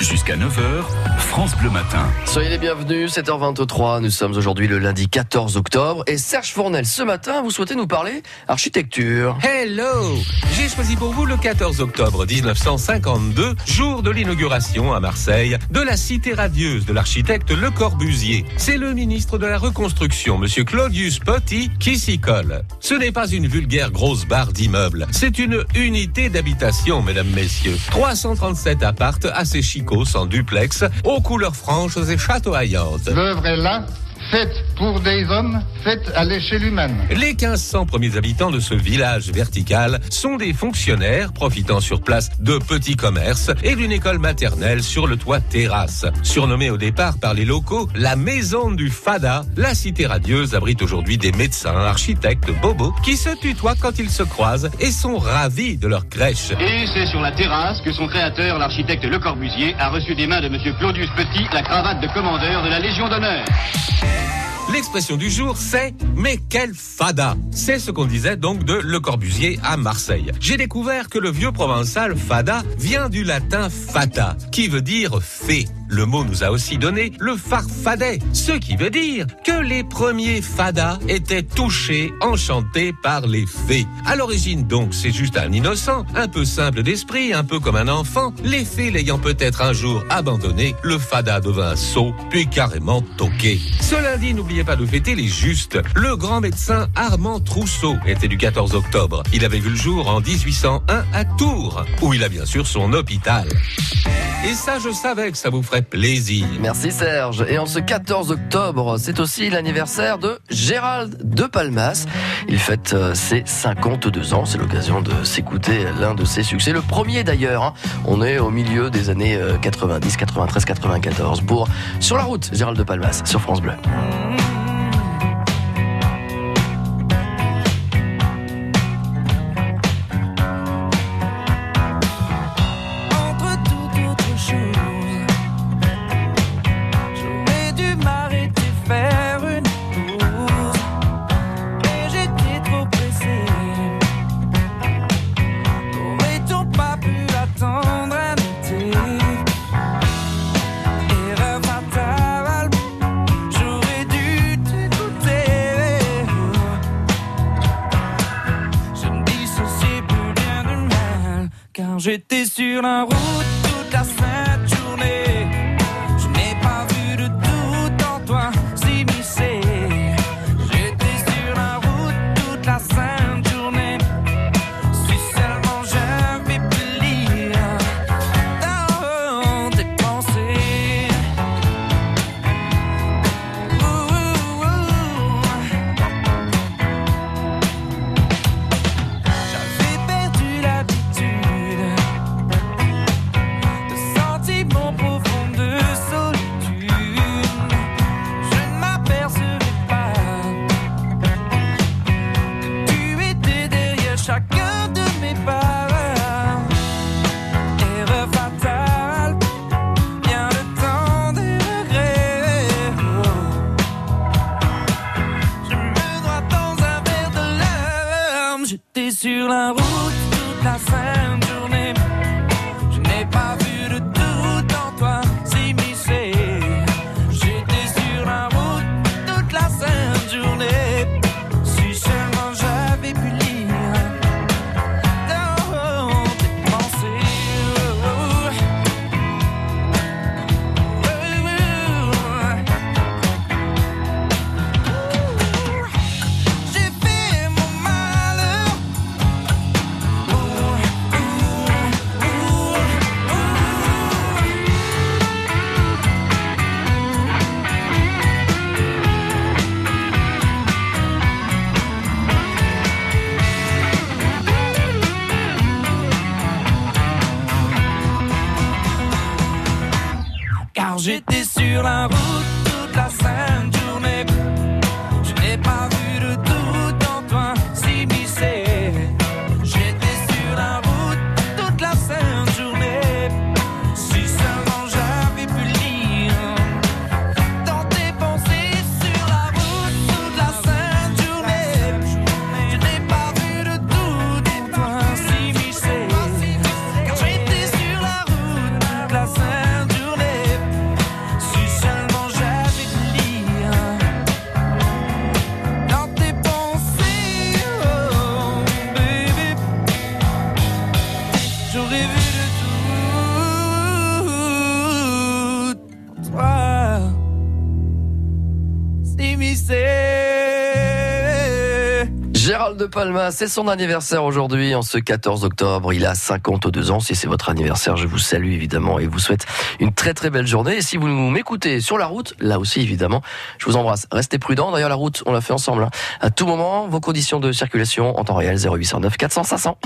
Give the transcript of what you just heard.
Jusqu'à 9h, France Bleu Matin. Soyez les bienvenus, 7h23. Nous sommes aujourd'hui le lundi 14 octobre. Et Serge Fournel, ce matin, vous souhaitez nous parler architecture. Hello J'ai choisi pour vous le 14 octobre 1952, jour de l'inauguration à Marseille de la cité radieuse de l'architecte Le Corbusier. C'est le ministre de la Reconstruction, monsieur Claudius Potti, qui s'y colle. Ce n'est pas une vulgaire grosse barre d'immeuble, c'est une unité d'habitation, mesdames, messieurs. 337 appartes assez chicos en duplex, aux couleurs franches et chatoyantes. L'œuvre est là, faite pour des hommes, faite à l'échelle humaine. Les 1500 premiers habitants de ce village vertical sont des fonctionnaires profitant sur place de petits commerces et d'une école maternelle sur le toit terrasse. Surnommée au départ par les locaux la maison du Fada, la cité radieuse abrite aujourd'hui des médecins, architectes, bobos qui se tutoient quand ils se croisent et sont ravis de leur crèche. Et c'est sur la terrasse que son créateur, l'architecte Le Corbusier, a reçu des mains de M. Claudius Petit la cravate de commandeur de la Légion d'honneur. L'expression du jour, c'est mais quel fada C'est ce qu'on disait donc de Le Corbusier à Marseille. J'ai découvert que le vieux provençal fada vient du latin fata, qui veut dire fée. Le mot nous a aussi donné le farfadet, ce qui veut dire que les premiers fadas étaient touchés, enchantés par les fées. À l'origine donc, c'est juste un innocent, un peu simple d'esprit, un peu comme un enfant. Les fées l'ayant peut-être un jour abandonné, le fada devint sot, puis carrément toqué. Ce lundi, n'oubliez pas de fêter les justes. Le grand médecin Armand Trousseau était du 14 octobre. Il avait vu le jour en 1801 à Tours, où il a bien sûr son hôpital. Et ça, je savais que ça vous ferait plaisir. Merci Serge. Et en ce 14 octobre, c'est aussi l'anniversaire de Gérald de Palmas. Il fête euh, ses 52 ans. C'est l'occasion de s'écouter l'un de ses succès. Le premier d'ailleurs. hein. On est au milieu des années euh, 90, 93, 94. Pour Sur la route, Gérald de Palmas, sur France Bleu. J'étais sur la route toute la sainte sur la route j'étais sur la route toute la sainte journée. Je n'ai pas Gérald de Palma, c'est son anniversaire aujourd'hui, en ce 14 octobre. Il a 52 ans. Si c'est votre anniversaire, je vous salue évidemment et vous souhaite une très très belle journée. Et si vous m'écoutez sur la route, là aussi évidemment, je vous embrasse. Restez prudents. D'ailleurs, la route, on l'a fait ensemble. hein. À tout moment, vos conditions de circulation en temps réel 0809 400 500.